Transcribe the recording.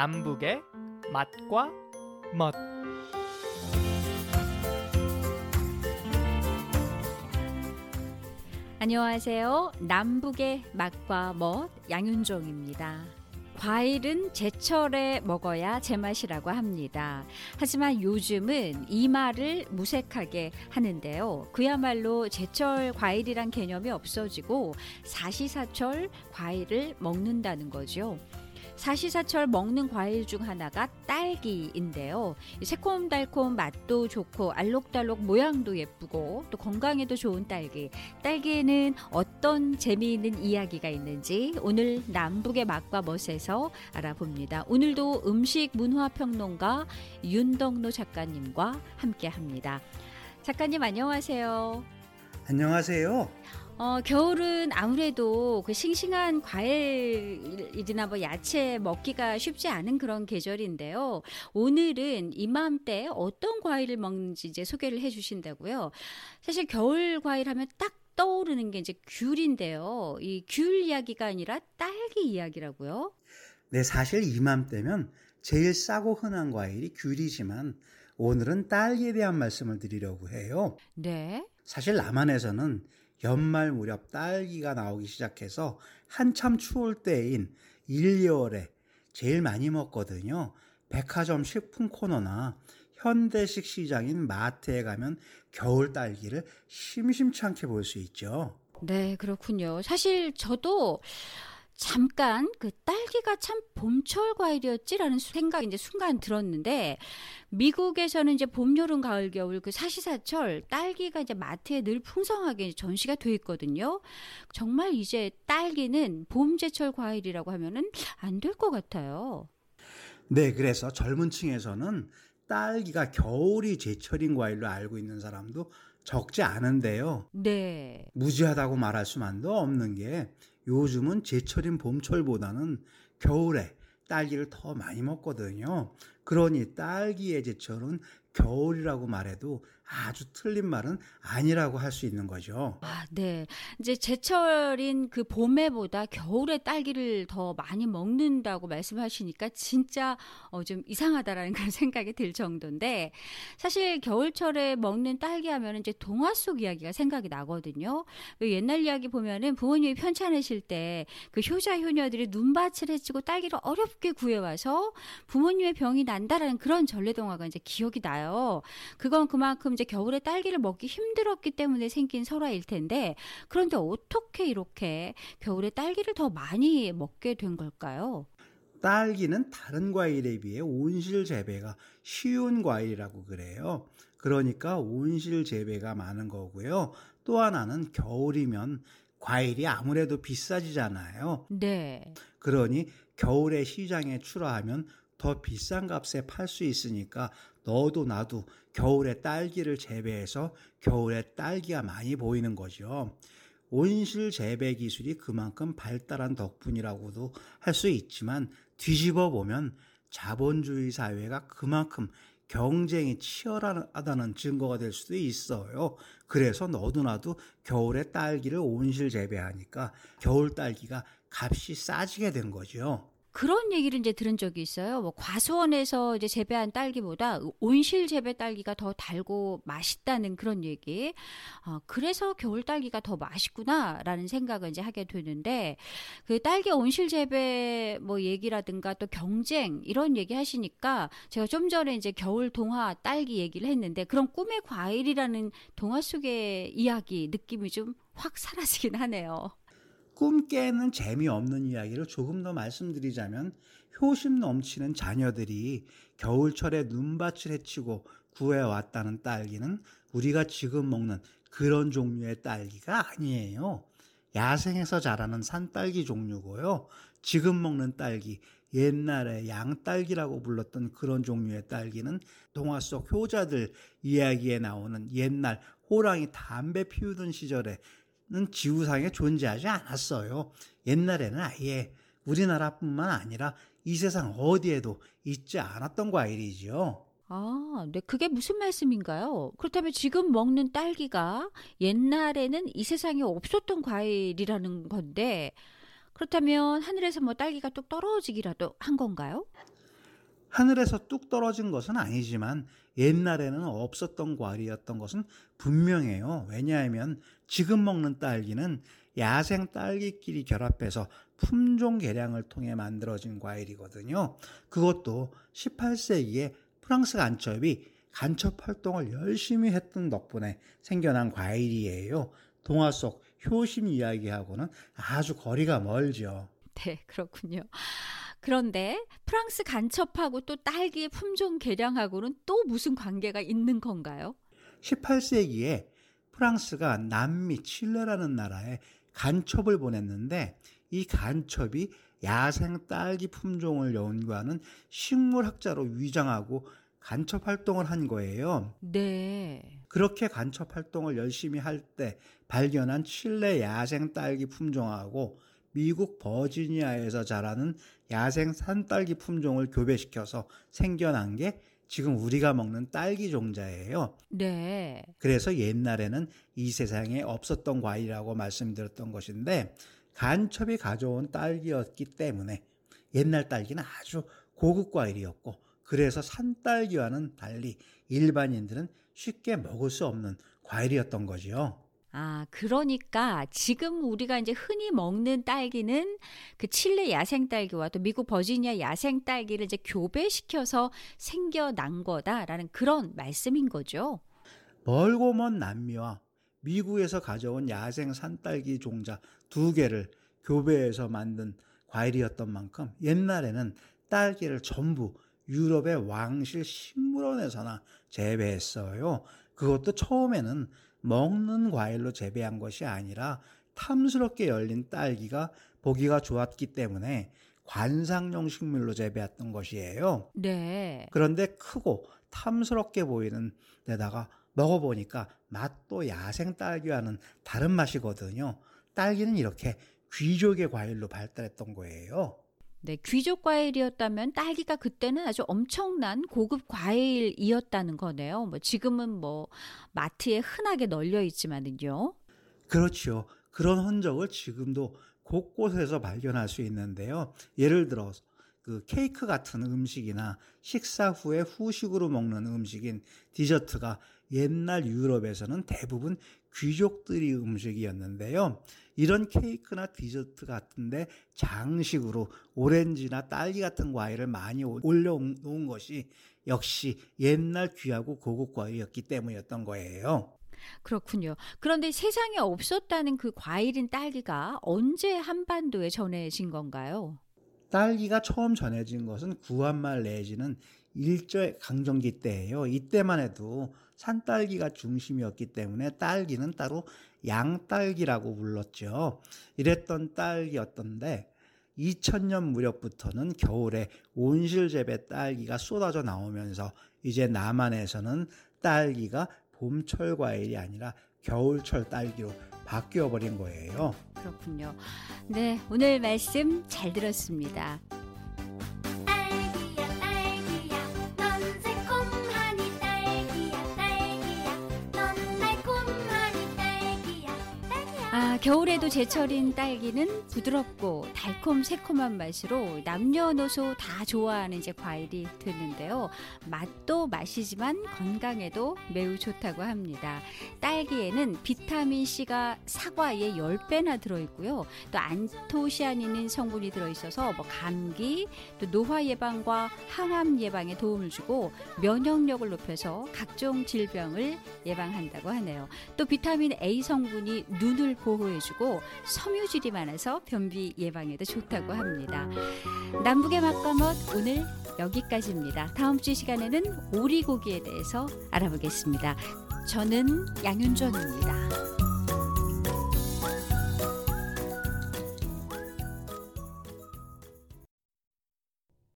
남북의 맛과 멋 안녕하세요. 남북의 맛과 멋 양윤종입니다. 과일은 제철에 먹어야 제맛이라고 합니다. 하지만 요즘은 이 말을 무색하게 하는데요. 그야말로 제철 과일이란 개념이 없어지고 사시사철 과일을 먹는다는 거죠. 사시사철 먹는 과일 중 하나가 딸기인데요. 새콤달콤 맛도 좋고 알록달록 모양도 예쁘고 또 건강에도 좋은 딸기. 딸기에는 어떤 재미있는 이야기가 있는지 오늘 남북의 맛과 멋에서 알아봅니다. 오늘도 음식 문화 평론가 윤덕노 작가님과 함께 합니다. 작가님 안녕하세요. 안녕하세요. 어, 겨울은 아무래도 그 싱싱한 과일이나 뭐 야채 먹기가 쉽지 않은 그런 계절인데요. 오늘은 이맘때 어떤 과일을 먹는지 이제 소개를 해 주신다고요. 사실 겨울 과일 하면 딱 떠오르는 게 이제 귤인데요. 이 귤 이야기가 아니라 딸기 이야기라고요. 네, 사실 이맘때면 제일 싸고 흔한 과일이 귤이지만 오늘은 딸기에 대한 말씀을 드리려고 해요. 네. 사실 남한에서는 연말 무렵 딸기가 나오기 시작해서 한참 추울 때인 1, 2월에 제일 많이 먹거든요. 백화점 식품 코너나 현대식 시장인 마트에 가면 겨울 딸기를 심심치 않게 볼 수 있죠. 네, 그렇군요. 사실 저도 잠깐 그 딸기가 참 봄철 과일이었지라는 생각이 이제 순간 들었는데 미국에서는 이제 봄, 여름, 가을, 겨울 그 사시사철 딸기가 이제 마트에 늘 풍성하게 전시가 돼 있거든요. 정말 이제 딸기는 봄 제철 과일이라고 하면은 안 될 것 같아요. 네, 그래서 젊은 층에서는 딸기가 겨울이 제철인 과일로 알고 있는 사람도 적지 않은데요. 네. 무지하다고 말할 수만도 없는 게 요즘은 제철인 봄철보다는 겨울에 딸기를 더 많이 먹거든요. 그러니 딸기의 제철은 겨울이라고 말해도 아주 틀린 말은 아니라고 할 수 있는 거죠. 아, 네. 이제 제철인 그 봄에보다 겨울에 딸기를 더 많이 먹는다고 말씀하시니까 진짜 어, 좀 이상하다라는 그런 생각이 들 정도인데 사실 겨울철에 먹는 딸기 하면 이제 동화 속 이야기가 생각이 나거든요. 그 옛날 이야기 보면은 부모님이 편찮으실 때 그 효자 효녀들이 눈밭을 헤치고 딸기를 어렵게 구해와서 부모님의 병이 난다라는 그런 전래동화가 이제 기억이 나요. 그건 그만큼 이제 겨울에 딸기를 먹기 힘들었기 때문에 생긴 설화일 텐데 그런데 어떻게 이렇게 겨울에 딸기를 더 많이 먹게 된 걸까요? 딸기는 다른 과일에 비해 온실 재배가 쉬운 과일이라고 그래요. 그러니까 온실 재배가 많은 거고요. 또 하나는 겨울이면 과일이 아무래도 비싸지잖아요. 네. 그러니 겨울에 시장에 출하하면 더 비싼 값에 팔 수 있으니까 너도 나도 겨울에 딸기를 재배해서 겨울에 딸기가 많이 보이는 거죠. 온실 재배 기술이 그만큼 발달한 덕분이라고도 할 수 있지만 뒤집어 보면 자본주의 사회가 그만큼 경쟁이 치열하다는 증거가 될 수도 있어요. 그래서 너도 나도 겨울에 딸기를 온실 재배하니까 겨울 딸기가 값이 싸지게 된 거죠. 그런 얘기를 이제 들은 적이 있어요. 뭐 과수원에서 이제 재배한 딸기보다 온실 재배 딸기가 더 달고 맛있다는 그런 얘기. 어, 그래서 겨울 딸기가 더 맛있구나라는 생각을 이제 하게 되는데 그 딸기 온실 재배 뭐 얘기라든가 또 경쟁 이런 얘기 하시니까 제가 좀 전에 이제 겨울 동화 딸기 얘기를 했는데 그런 꿈의 과일이라는 동화 속의 이야기 느낌이 좀 확 사라지긴 하네요. 꿈 깨는 재미없는 이야기를 조금 더 말씀드리자면 효심 넘치는 자녀들이 겨울철에 눈밭을 헤치고 구해왔다는 딸기는 우리가 지금 먹는 그런 종류의 딸기가 아니에요. 야생에서 자라는 산딸기 종류고요. 지금 먹는 딸기, 옛날에 양딸기라고 불렀던 그런 종류의 딸기는 동화 속 효자들 이야기에 나오는 옛날 호랑이 담배 피우던 시절에 는 지구상에 존재하지 않았어요. 옛날에는 아예 우리나라뿐만 아니라 이 세상 어디에도 있지 않았던 과일이지요. 아, 네, 그게 무슨 말씀인가요? 그렇다면 지금 먹는 딸기가 옛날에는 이 세상에 없었던 과일이라는 건데, 그렇다면 하늘에서 뭐 딸기가 뚝 떨어지기라도 한 건가요? 하늘에서 뚝 떨어진 것은 아니지만 옛날에는 없었던 과일이었던 것은 분명해요. 왜냐하면 지금 먹는 딸기는 야생 딸기끼리 결합해서 품종 개량을 통해 만들어진 과일이거든요. 그것도 18세기에 프랑스 간첩이 간첩 활동을 열심히 했던 덕분에 생겨난 과일이에요. 동화 속 효심 이야기하고는 아주 거리가 멀죠. 네, 그렇군요. 그런데 프랑스 간첩하고 또 딸기의 품종 개량하고는 또 무슨 관계가 있는 건가요? 18세기에 프랑스가 남미 칠레라는 나라에 간첩을 보냈는데 이 간첩이 야생 딸기 품종을 연구하는 식물학자로 위장하고 간첩 활동을 한 거예요. 네. 그렇게 간첩 활동을 열심히 할 때 발견한 칠레 야생 딸기 품종하고 미국 버지니아에서 자라는 야생 산딸기 품종을 교배시켜서 생겨난 게 지금 우리가 먹는 딸기 종자예요. 네. 그래서 옛날에는 이 세상에 없었던 과일이라고 말씀드렸던 것인데 간첩이 가져온 딸기였기 때문에 옛날 딸기는 아주 고급 과일이었고 그래서 산딸기와는 달리 일반인들은 쉽게 먹을 수 없는 과일이었던 거지요. 아, 그러니까 지금 우리가 이제 흔히 먹는 딸기는 그 칠레 야생 딸기와 또 미국 버지니아 야생 딸기를 이제 교배시켜서 생겨난 거다라는 그런 말씀인 거죠. 멀고 먼 남미와 미국에서 가져온 야생 산딸기 종자 두 개를 교배해서 만든 과일이었던 만큼 옛날에는 딸기를 전부 유럽의 왕실 식물원에서나 재배했어요. 그것도 처음에는 먹는 과일로 재배한 것이 아니라 탐스럽게 열린 딸기가 보기가 좋았기 때문에 관상용 식물로 재배했던 것이에요. 네. 그런데 크고 탐스럽게 보이는 데다가 먹어보니까 맛도 야생 딸기와는 다른 맛이거든요. 딸기는 이렇게 귀족의 과일로 발달했던 거예요. 네, 귀족 과일이었다면 딸기가 그때는 아주 엄청난 고급 과일이었다는 거네요. 뭐 지금은 뭐 마트에 흔하게 널려 있지만은요. 그렇죠. 그런 흔적을 지금도 곳곳에서 발견할 수 있는데요. 예를 들어 그 케이크 같은 음식이나 식사 후에 후식으로 먹는 음식인 디저트가 옛날 유럽에서는 대부분 귀족들이 음식이었는데요. 이런 케이크나 디저트 같은데 장식으로 오렌지나 딸기 같은 과일을 많이 올려놓은 것이 역시 옛날 귀하고 고급 과일이었기 때문이었던 거예요. 그렇군요. 그런데 세상에 없었다는 그 과일인 딸기가 언제 한반도에 전해진 건가요? 딸기가 처음 전해진 것은 구한말 내지는 일제 강점기 때예요. 이때만 해도 산딸기가 중심이었기 때문에 딸기는 따로 양딸기라고 불렀죠. 이랬던 딸기였던데 2000년 무렵부터는 겨울에 온실재배 딸기가 쏟아져 나오면서 이제 남한에서는 딸기가 봄철 과일이 아니라 겨울철 딸기로 바뀌어 버린 거예요. 그렇군요. 네, 오늘 말씀 잘 들었습니다. 아, 겨울에도 제철인 딸기는 부드럽고 달콤 새콤한 맛으로 남녀노소 다 좋아하는 이제 과일이 되는데요. 맛도 맛이지만 건강에도 매우 좋다고 합니다. 딸기에는 비타민 C가 사과의 10배나 들어 있고요. 또 안토시아닌인 성분이 들어 있어서 뭐 감기, 또 노화 예방과 항암 예방에 도움을 주고 면역력을 높여서 각종 질병을 예방한다고 하네요. 또 비타민 A 성분이 눈을 보호해주고 섬유질이 많아서 변비 예방에도 좋다고 합니다. 남북의 맛과 멋 오늘 여기까지입니다. 다음 주 시간에는 오리고기에 대해서 알아보겠습니다. 저는 양윤정입니다.